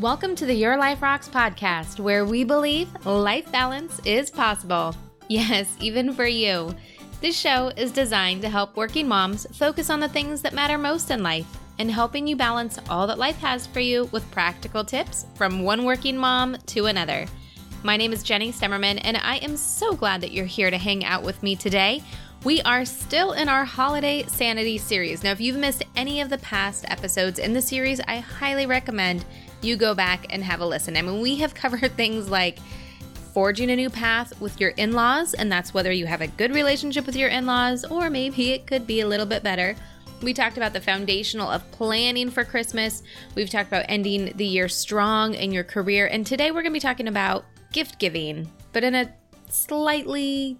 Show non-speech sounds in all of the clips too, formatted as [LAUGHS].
Welcome to the Your Life Rocks podcast, where we believe life balance is possible. [LAUGHS] Yes, even for you. This show is designed to help working moms focus on the things that matter most in life and helping you balance all that life has for you with practical tips from one working mom to another. My name is Jenny Stemmerman, and I am so glad that you're here to hang out with me today. We are still in our Holiday Sanity series. Now, if you've missed any of the past episodes in the series, I highly recommend you go back and have a listen. I mean, we have covered [LAUGHS] things like forging a new path with your in laws, and that's whether you have a good relationship with your in laws or maybe it could be a little bit better. We talked about the foundational of planning for Christmas. We've talked about ending the year strong in your career. And today we're going to be talking about gift giving, but in a slightly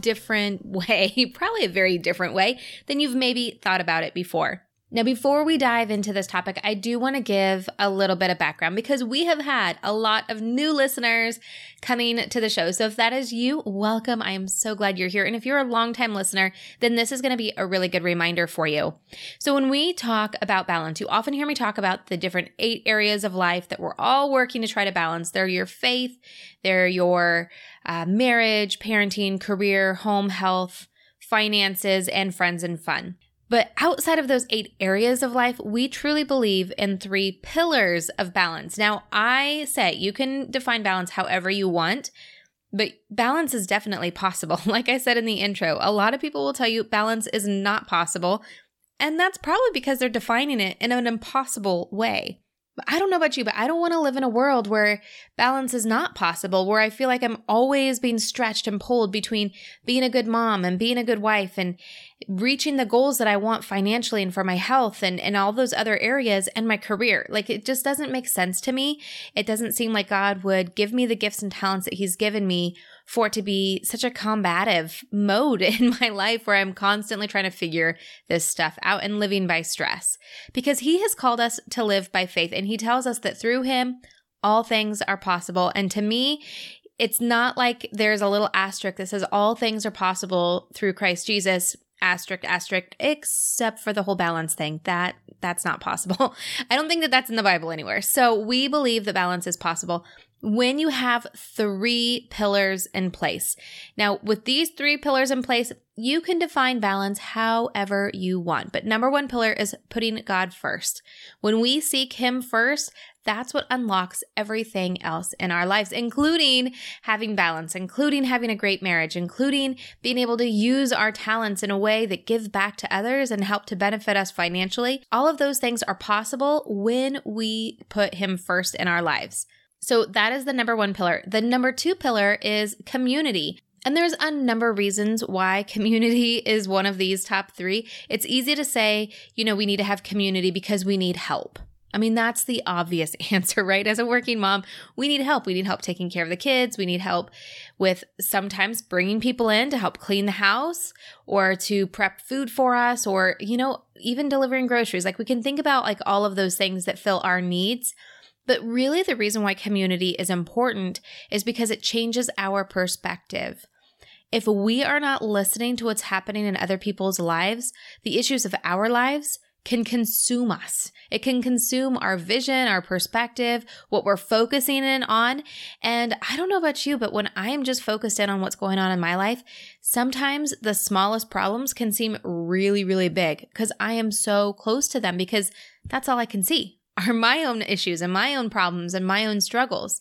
different [LAUGHS] way, probably a very different way than you've maybe thought about it before. Now, before we dive into this topic, I do want to give a little bit of background because we have had a lot of new listeners coming to the show. So, if that is you, welcome. I am so glad you're here. And if you're a longtime listener, then this is going to be a really good reminder for you. So, when we talk about balance, you often hear me talk about the different eight areas of life that we're all working to try to balance. They're your faith, they're your uh, marriage, parenting, career, home health, finances, and friends and fun. But outside of those eight areas of life, we truly believe in three pillars of balance. Now, I say you can define balance however you want, but balance is definitely possible. [LAUGHS] Like I said in the intro, a lot of people will tell you balance is not possible. And that's probably because they're defining it in an impossible way. I don't know about you, but I don't want to live in a world where balance is not possible, where I feel like I'm always being stretched and pulled between being a good mom and being a good wife and reaching the goals that I want financially and for my health and, and all those other areas and my career. Like it just doesn't make sense to me. It doesn't seem like God would give me the gifts and talents that He's given me for it to be such a combative mode [LAUGHS] in my life where I'm constantly trying to figure this stuff out and living by stress. Because He has called us to live by faith and He tells us that through Him, all things are possible. And to me, it's not like there's a little asterisk that says all things are possible through Christ Jesus asterisk asterisk except for the whole balance thing. That that's not possible. [LAUGHS] I don't think that that's in the bible anywhere. So we believe that balance is possible when you have three pillars in place. Now, with these three pillars in place, you can define balance however you want. But number one pillar is putting God first. When we seek Him first, that's what unlocks everything else in our lives, including having balance, including having a great marriage, including being able to use our talents in a way that give back to others and help to benefit us financially. All of those things are possible when we put Him first in our lives. So that is the number one pillar. The number two pillar is community. And there's a number of reasons why [LAUGHS] community is one of these top three. It's easy to say, you know, we need to have community because we need help. I mean, that's the obvious [LAUGHS] answer, right? As a working mom, we need help. We need help taking care of the kids. We need help with sometimes bringing people in to help clean the house or to prep food for us or, you know, even delivering groceries. Like we can think about like all of those things that fill our needs. But really, the reason why community is important is because it changes our perspective. If we are not listening to what's happening in other people's lives, the issues of our lives can consume us. It can consume our vision, our perspective, what we're focusing in on. And I don't know about you, but when I am just focused in on what's going on in my life, sometimes the smallest problems can seem really, really big because I am so close to them because that's all I can see are my own issues and my own problems and my own struggles.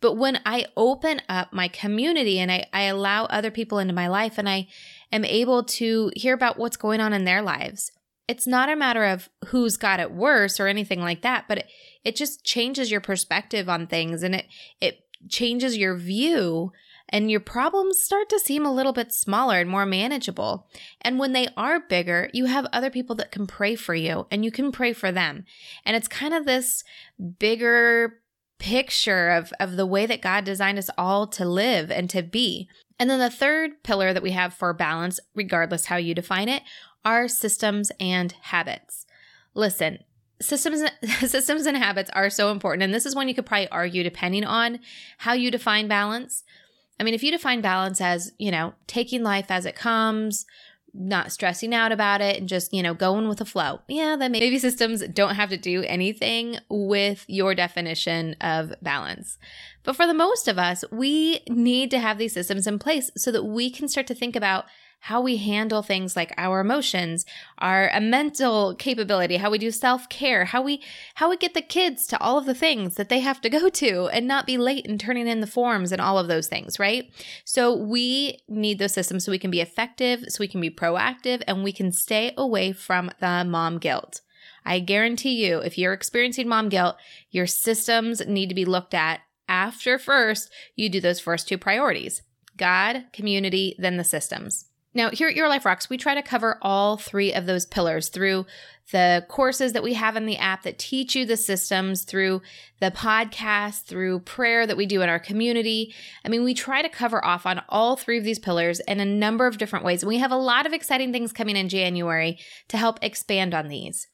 But when I open up my community and I, I allow other people into my life and I am able to hear about what's going on in their lives, it's not a matter of who's got it worse or anything like that, but it, it just changes your perspective on things and it, it changes your view and your problems start to seem a little bit smaller and more manageable. And when they are bigger, you have other people that can pray for you and you can pray for them. And it's kind of this bigger picture of, of the way that God designed us all to live and to be. And then the third pillar that we have for balance, regardless how you define it, are systems and habits. Listen, systems [LAUGHS] systems and habits are so important and this is one you could probably argue depending on how you define balance I mean, if you define balance as, you know, taking life as it comes, not stressing out about it and just, you know, going with the flow. Yeah, then maybe [LAUGHS] systems don't have to do anything with your definition of balance. But for the most of us, we need to have these systems in place so that we can start to think about how we handle things like our emotions, our mental capability, how we do self-care, how we how we get the kids to all of the things that they have to go to and not be late in turning in the forms and all of those things, right? So we need those systems so we can be effective, so we can be proactive and we can stay away from the mom guilt. I guarantee you, if you're experiencing mom guilt, your systems need to be looked at after first you do those first two priorities God, community, then the systems. Now, here at Your Life Rocks, we try to cover all three of those pillars through the courses that we have in the app that teach you the systems, through the podcast, through prayer that we do in our community. I mean, we try to cover off on all three of these pillars in a number of different ways. And we have a lot of exciting things coming in January to help expand on these.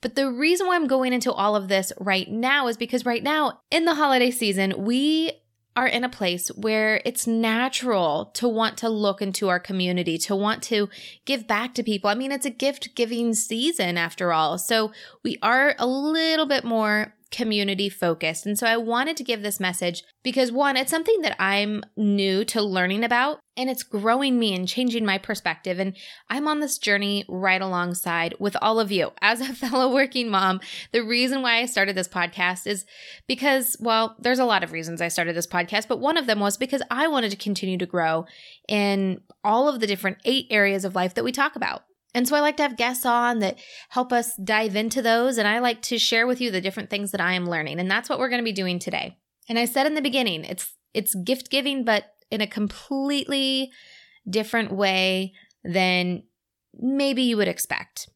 But the reason why I'm going into all of this right now is because right now in the holiday season, we are in a place where it's natural to want to look into our community, to want to give back to people. I mean, it's a gift giving season after all. So we are a little bit more community focused. And so I wanted to give this message because one, it's something that I'm new to learning about and it's growing me and changing my perspective. And I'm on this journey right alongside with all of you. As a [LAUGHS] fellow working mom, the reason why I started this podcast is because, well, there's a lot of reasons I started this podcast, but one of them was because I wanted to continue to grow in all of the different eight areas of life that we talk about. And so I like to have guests on that help us dive into those. And I like to share with you the different things that I am learning. And that's what we're going to be doing today. And I said in the beginning, it's it's gift giving, but in a completely different way than maybe you would expect.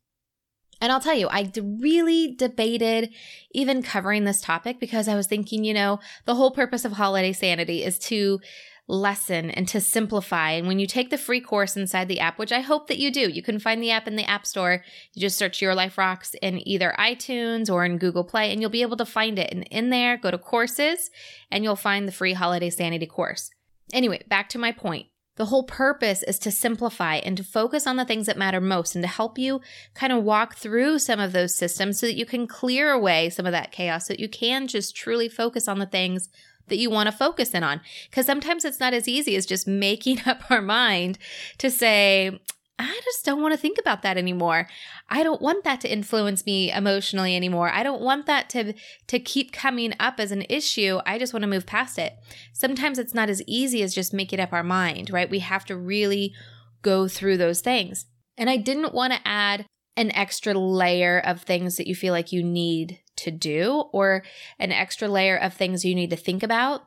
And I'll tell you, I really debated even covering this topic because I was thinking, you know, the whole purpose of holiday sanity is to lessen and to simplify. And when you take the free course inside the app, which I hope that you do, you can find the app in the App Store. You just search Your Life Rocks in either iTunes or in Google Play, and you'll be able to find it. And in there, go to courses, and you'll find the free Holiday Sanity course. Anyway, back to my point. The whole purpose is to simplify and to focus on the things that matter most and to help you kind of walk through some of those systems so that you can clear away some of that chaos, so that you can just truly focus on the things that you want to focus in on. Because sometimes it's not as easy as just making [LAUGHS] up our mind to say, I just don't want to think about that anymore. I don't want that to influence me emotionally anymore. I don't want that to to keep coming up as an issue. I just want to move past it. Sometimes it's not as easy as just making up our mind, right? We have to really go through those things. And I didn't want to add an extra layer of things that you feel like you need to do or an extra layer of things you need to think about.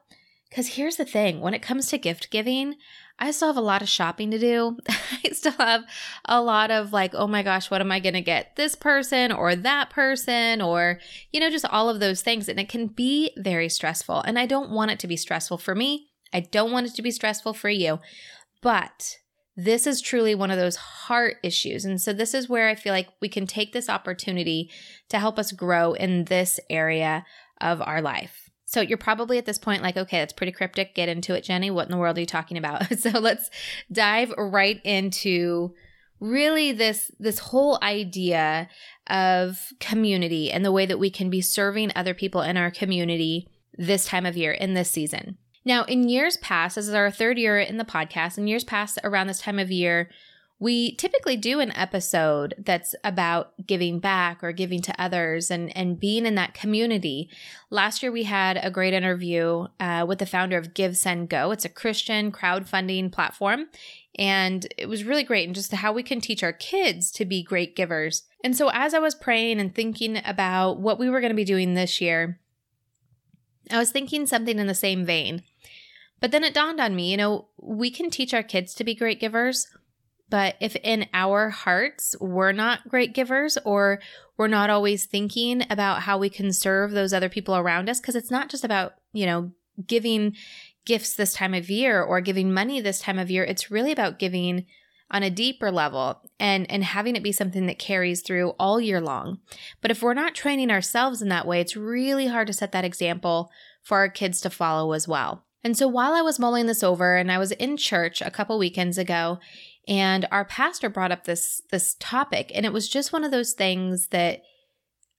Because here's the thing when it comes to gift giving, I still have a lot of shopping to do. [LAUGHS] I still have a lot of like, oh my gosh, what am I going to get this person or that person or, you know, just all of those things. And it can be very stressful. And I don't want it to be stressful for me. I don't want it to be stressful for you. But this is truly one of those heart issues. And so, this is where I feel like we can take this opportunity to help us grow in this area of our life. So, you're probably at this point like, okay, that's pretty cryptic. Get into it, Jenny. What in the world are you talking about? [LAUGHS] so, let's dive right into really this this whole idea of community and the way that we can be serving other people in our community this time of year in this season. Now, in years past, this is our third year in the podcast, in years past around this time of year, we typically do an episode that's about giving back or giving to others and, and being in that community. Last year, we had a great interview uh, with the founder of GiveSendGo. It's a Christian crowdfunding platform. And it was really great, and just how we can teach our kids to be great givers. And so, as I was praying and thinking about what we were going to be doing this year, I was thinking something in the same vein. But then it dawned on me, you know, we can teach our kids to be great givers, but if in our hearts we're not great givers or we're not always thinking about how we can serve those other people around us, because it's not just about, you know, giving gifts this time of year or giving money this time of year, it's really about giving on a deeper level and and having it be something that carries through all year long. But if we're not training ourselves in that way, it's really hard to set that example for our kids to follow as well. And so while I was mulling this over and I was in church a couple weekends ago, And our pastor brought up this this topic and it was just one of those things that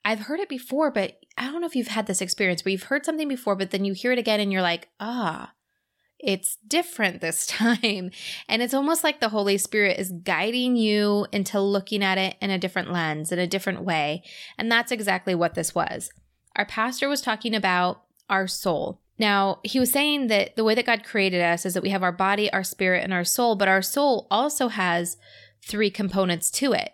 I've heard it before, but I don't know if you've had this experience where you've heard something before, but then you hear it again and you're like, ah, it's different this [LAUGHS] time. And it's almost like the Holy Spirit is guiding you into looking at it in a different lens, in a different way. And that's exactly what this was. Our pastor was talking about our soul. Now, he was saying that the way that God created us is that we have our body, our spirit, and our soul, but our soul also has three components to it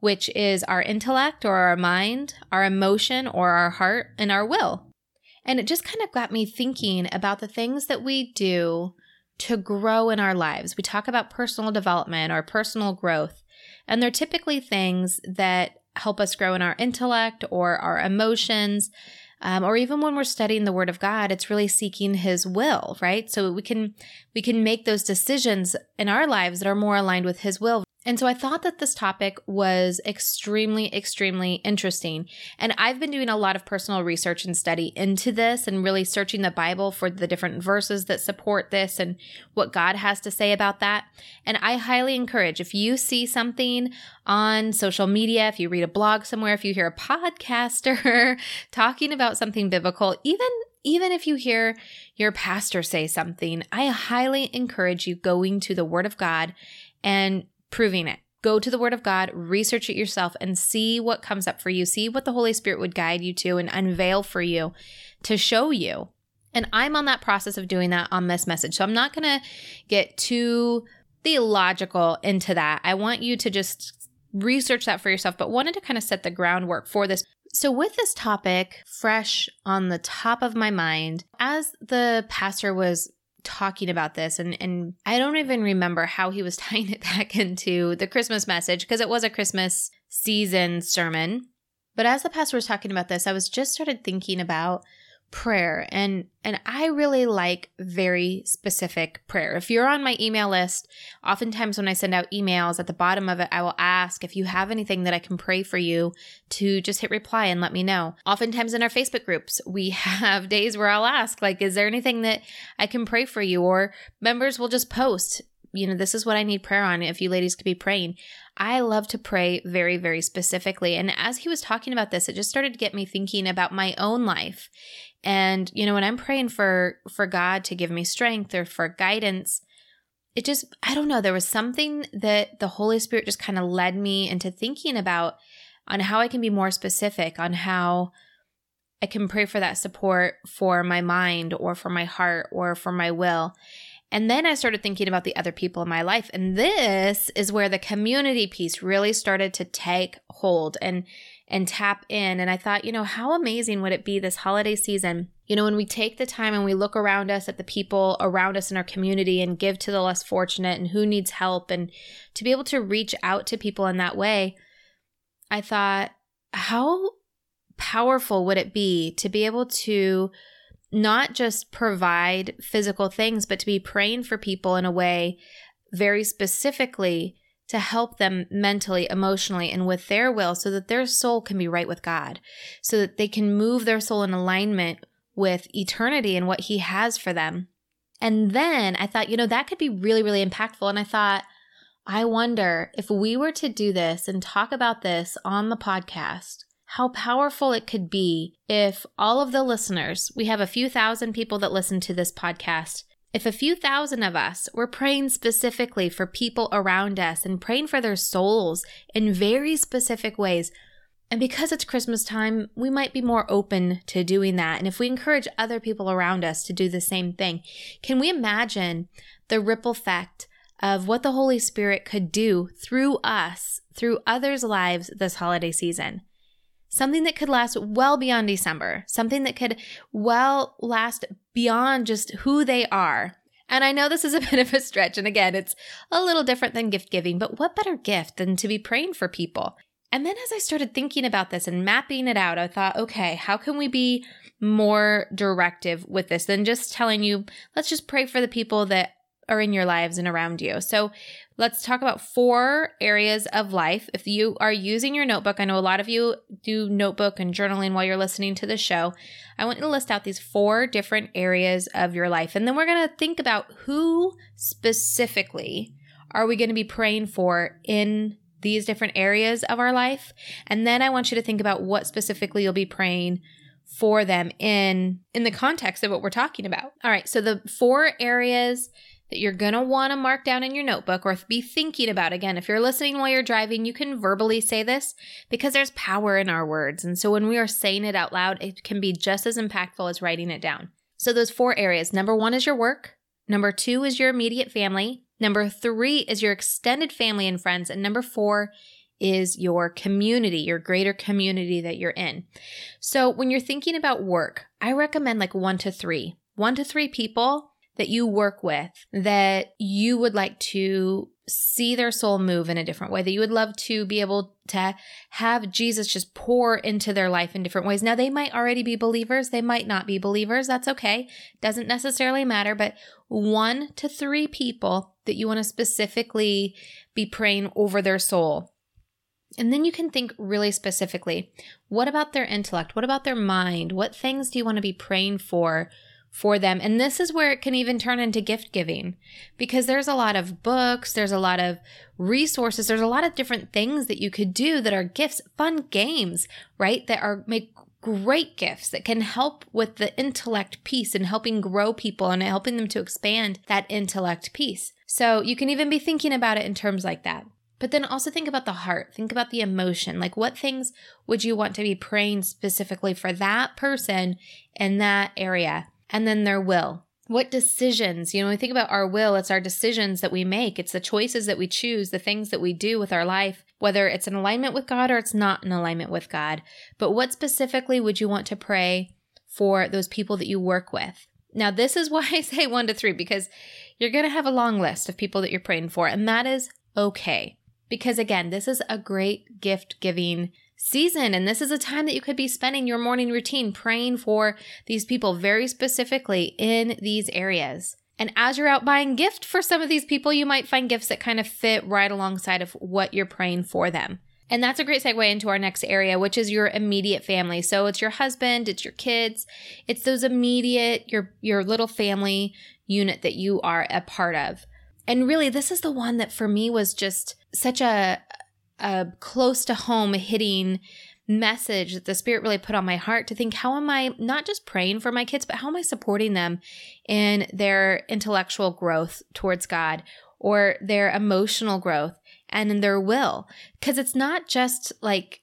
which is our intellect or our mind, our emotion or our heart, and our will. And it just kind of got me thinking about the things that we do to grow in our lives. We talk about personal development or personal growth, and they're typically things that help us grow in our intellect or our emotions. Um, or even when we're studying the word of god it's really seeking his will right so we can we can make those decisions in our lives that are more aligned with his will and so I thought that this topic was extremely, extremely interesting. And I've been doing a lot of personal research and study into this and really searching the Bible for the different verses that support this and what God has to say about that. And I highly encourage if you see something on social media, if you read a blog somewhere, if you hear a podcaster [LAUGHS] talking about something biblical, even even if you hear your pastor say something, I highly encourage you going to the Word of God and proving it. Go to the Word of God, research it yourself, and see what comes up for you. See what the Holy Spirit would guide you to and unveil for you to show you. And I'm on that process of doing that on this message. So I'm not going to get too theological into that. I want you to just research that for yourself, but wanted to kind of set the groundwork for this. So, with this topic fresh on the top of my mind, as the pastor was talking about this and and I don't even remember how he was [LAUGHS] tying it back into the Christmas message because it was a Christmas season sermon. But as the pastor was talking about this, I was just started thinking about prayer and and I really like very specific prayer. If you're on my email list, oftentimes when I send out emails at the bottom of it I will ask if you have anything that I can pray for you to just hit reply and let me know. Oftentimes in our Facebook groups, we [LAUGHS] have days where I'll ask like is there anything that I can pray for you or members will just post you know, this is what I need prayer on if you ladies could be praying. I love to pray very, very specifically. And as he was talking about this, it just started to get me thinking about my own life. And, you know, when I'm praying for for God to give me strength or for guidance, it just I don't know, there was something that the Holy Spirit just kind of led me into thinking about on how I can be more specific on how I can pray for that support for my mind or for my heart or for my will. And then I started thinking about the other people in my life. And this is where the community piece really started to take hold and and tap in. And I thought, you know, how amazing would it be this holiday season? You know, when we take the time and we look around us at the people around us in our community and give to the less fortunate and who needs help and to be able to reach out to people in that way, I thought, how powerful would it be to be able to not just provide physical things, but to be praying for people in a way very specifically to help them mentally, emotionally, and with their will so that their soul can be right with God, so that they can move their soul in alignment with eternity and what He has for them. And then I thought, you know, that could be really, really impactful. And I thought, I wonder if we were to do this and talk about this on the podcast, how powerful it could be if all of the listeners, we have a few thousand people that listen to this podcast, if a few thousand of us were praying specifically for people around us and praying for their souls in very specific ways, and because it's Christmas time, we might be more open to doing that. And if we encourage other people around us to do the same thing, can we imagine the ripple effect of what the Holy Spirit could do through us, through others' lives this holiday season? Something that could last well beyond December, something that could well last beyond just who they are. And I know this is a [LAUGHS] bit of a stretch. And again, it's a little different than gift giving, but what better gift than to be praying for people? And then as I started thinking about this and mapping it out, I thought, okay, how can we be more directive with this than just telling you, let's just pray for the people that are in your lives and around you? So Let's talk about four areas of life. If you are using your notebook, I know a lot of you do notebook and journaling while you're listening to the show. I want you to list out these four different areas of your life. And then we're going to think about who specifically are we going to be praying for in these different areas of our life? And then I want you to think about what specifically you'll be praying for them in in the context of what we're talking about. All right, so the four areas that you're going to want to mark down in your notebook or be thinking about. Again, if you're listening while you're driving, you can verbally say this because there's power in our words. And so when we are saying it out loud, it can be just as impactful as writing it down. So those four areas number one is your work, number two is your immediate family, number three is your extended family and friends, and number four is your community, your greater community that you're in. So when you're thinking about work, I recommend like one to three, one to three people that you work with that you would like to see their soul move in a different way, that you would love to be able to have Jesus just pour into their life in different ways. Now, they might already be believers, they might not be believers. That's okay. Doesn't necessarily matter, but one to three people that you want to specifically be praying over their soul. And then you can think really specifically what about their intellect? What about their mind? What things do you want to be praying for? For them. And this is where it can even turn into gift giving because there's a lot of books, there's a lot of resources, there's a lot of different things that you could do that are gifts, fun games, right? That are make great gifts that can help with the intellect piece and helping grow people and helping them to expand that intellect piece. So you can even be thinking about it in terms like that. But then also think about the heart, think about the emotion. Like, what things would you want to be praying specifically for that person in that area? And then their will. What decisions, you know, when we think about our will, it's our decisions that we make. It's the choices that we choose, the things that we do with our life, whether it's in alignment with God or it's not in alignment with God. But what specifically would you want to pray for those people that you work with? Now, this is [LAUGHS] why I say one to three, because you're going to have a long list of people that you're praying for, and that is okay. Because again, this is a great gift giving season. And this is a time that you could be spending your morning routine praying for these people very specifically in these areas. And as you're out buying gift for some of these people, you might find gifts that kind of fit right alongside of what you're praying for them. And that's a great segue into our next area, which is your immediate family. So it's your husband, it's your kids, it's those immediate, your your little family unit that you are a part of. And really, this is the one that for me was just such a a close to home hitting message that the spirit really put on my heart to think how am i not just praying for my kids but how am i supporting them in their intellectual growth towards god or their emotional growth and in their will? Because it's not just like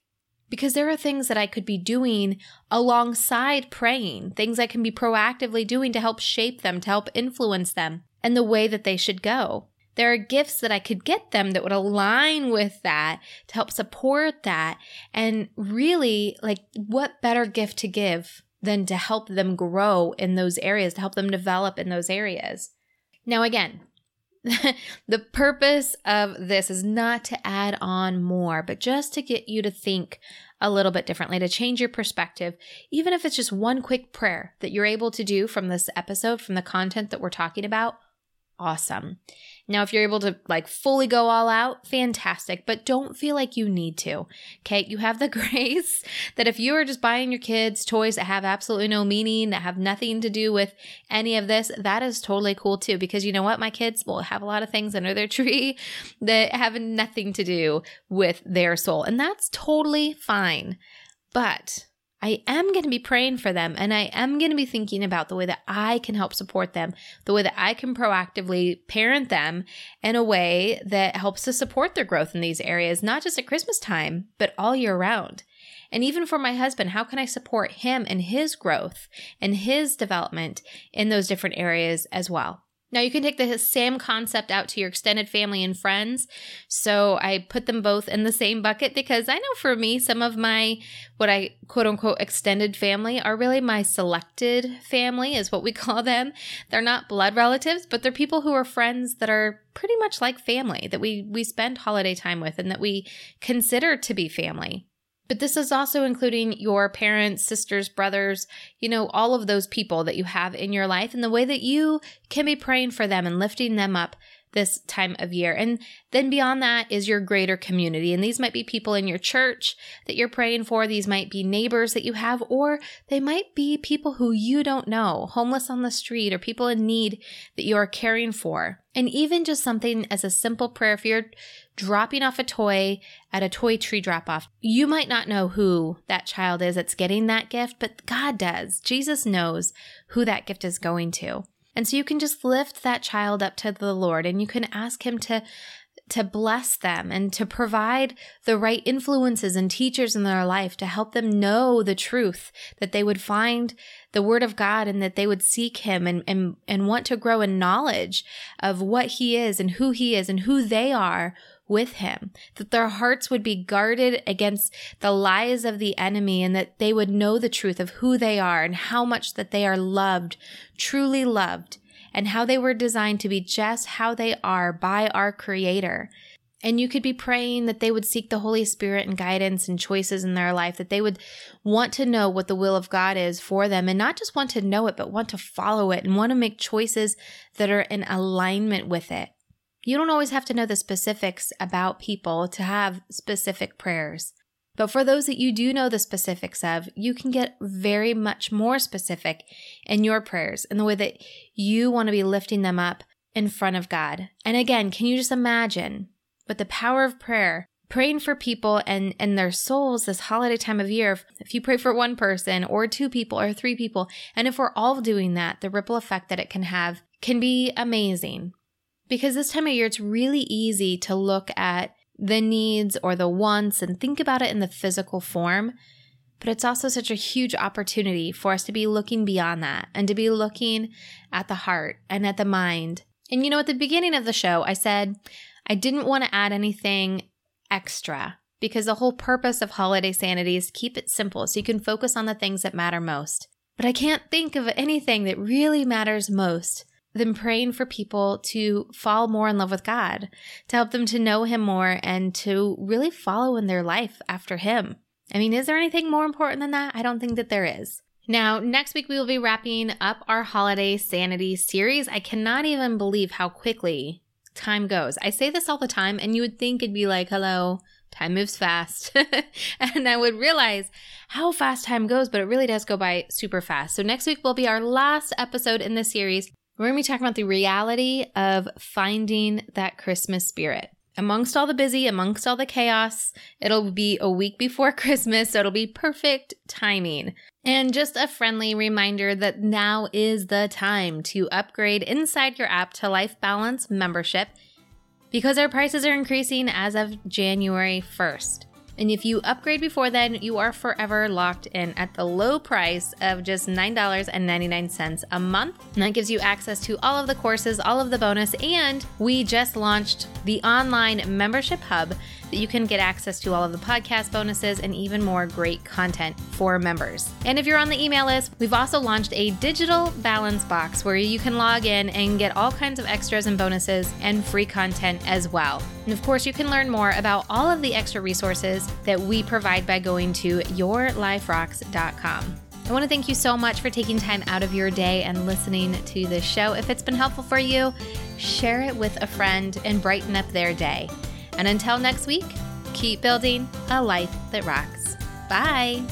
because there are things that I could be doing alongside praying, things I can be proactively doing to help shape them, to help influence them and the way that they should go there are gifts that I could get them that would align with that to help support that. And really, like, what better gift to give than to help them grow in those areas, to help them develop in those areas? Now, again, [LAUGHS] the purpose of this is not to add on more, but just to get you to think a little bit differently, to change your perspective, even if it's just one quick prayer that you're able to do from this episode, from the content that we're talking about. Awesome. Now, if you're able to like fully go all out, fantastic, but don't feel like you need to. Okay. You have the [LAUGHS] grace that if you are just buying your kids toys that have absolutely no meaning, that have nothing to do with any of this, that is totally cool too. Because you know what? My kids will have a lot of things under their [LAUGHS] tree that have nothing to do with their soul. And that's totally fine. But I am going to be praying for them and I am going to be thinking about the way that I can help support them, the way that I can proactively parent them in a way that helps to support their growth in these areas, not just at Christmas time, but all year round. And even for my husband, how can I support him and his growth and his development in those different areas as well? Now, you can take the same concept out to your extended family and friends. So I put them both in the same bucket because I know for me, some of my what I quote unquote extended family are really my selected family, is what we [LAUGHS] call them. They're not blood relatives, but they're people who are friends that are pretty much like family that we we spend holiday time with and that we consider to be family. But this is also including your parents, sisters, brothers, you know, all of those people that you have in your life and the way that you can be praying for them and lifting them up this time of year. And then beyond that is your greater community. And these might be people in your church that you're praying for. These might be neighbors that you have, or they might be people who you don't know, homeless on the street, or people in need that you are caring for. And even just something as a simple prayer, if you're dropping off a toy at a toy tree drop off, you might not know who that child is that's getting that gift, but God does. Jesus knows who that gift is going to. And so you can just lift that child up to the Lord and you can ask him to to bless them and to provide the right influences and teachers in their life to help them know the truth, that they would find the word of God and that they would seek him and, and, and want to grow in knowledge of what he is and who he is and who they are with him, that their hearts would be guarded against the lies of the enemy and that they would know the truth of who they are and how much that they are loved, truly loved, and how they were designed to be just how they are by our creator. And you could be praying that they would seek the Holy Spirit and guidance and choices in their life, that they would want to know what the will of God is for them and not just want to know it, but want to follow it and want to make choices that are in alignment with it. You don't always have to know the specifics about people to have specific prayers. But for those that you do know the specifics of, you can get very much more specific in your prayers in the way that you want to be lifting them up in front of God. And again, can you just imagine with the power of prayer, praying for people and, and their souls this holiday time of year? If, if you pray for one person or two people or three people, and if we're all doing that, the ripple effect that it can have can be amazing. Because this time of year, it's really easy to look at the needs or the wants and think about it in the physical form. But it's also such a huge opportunity for us to be looking beyond that and to be looking at the heart and at the mind. And you know, at the beginning of the show, I said I didn't want to add anything extra because the whole purpose of Holiday Sanity is keep it simple so you can focus on the things that matter most. But I can't think of anything that really matters most them praying for people to fall more in love with God, to help them to know Him more and to really follow in their life after Him. I mean, is there anything more important than that? I don't think that there is. Now, next week we will be wrapping up our holiday sanity series. I cannot even believe how quickly time goes. I say this all the time, and you would think it'd be like, hello, time moves fast. [LAUGHS] and I would realize how fast time goes, but it really does go by super fast. So, next week will be our last episode in this series. We're going to be talking about the reality of finding that Christmas spirit. Amongst all the busy, amongst all the chaos, it'll be a week before [LAUGHS] Christmas, so it'll be perfect timing. And just a friendly reminder that now is the time to upgrade inside your app to Life Balance membership because our prices are increasing as of January 1st. And if you upgrade before then, you are forever locked in at the low price of just $9.99 a month. And that gives you access to all of the courses, all of the bonus, and we just launched the online membership hub that you can get access to all of the podcast bonuses and even more great content for members. And if you're on the email list, we've also launched a digital balance box where you can log in and get all kinds of extras and bonuses and free content as well. And of course, you can learn more about all of the extra resources that we provide by going to yourliferocks.com. I want to thank you so much for taking time out of your day and listening to this show. If it's been helpful for you, share it with a friend and brighten up their day. And until next week, keep building a life that rocks. Bye.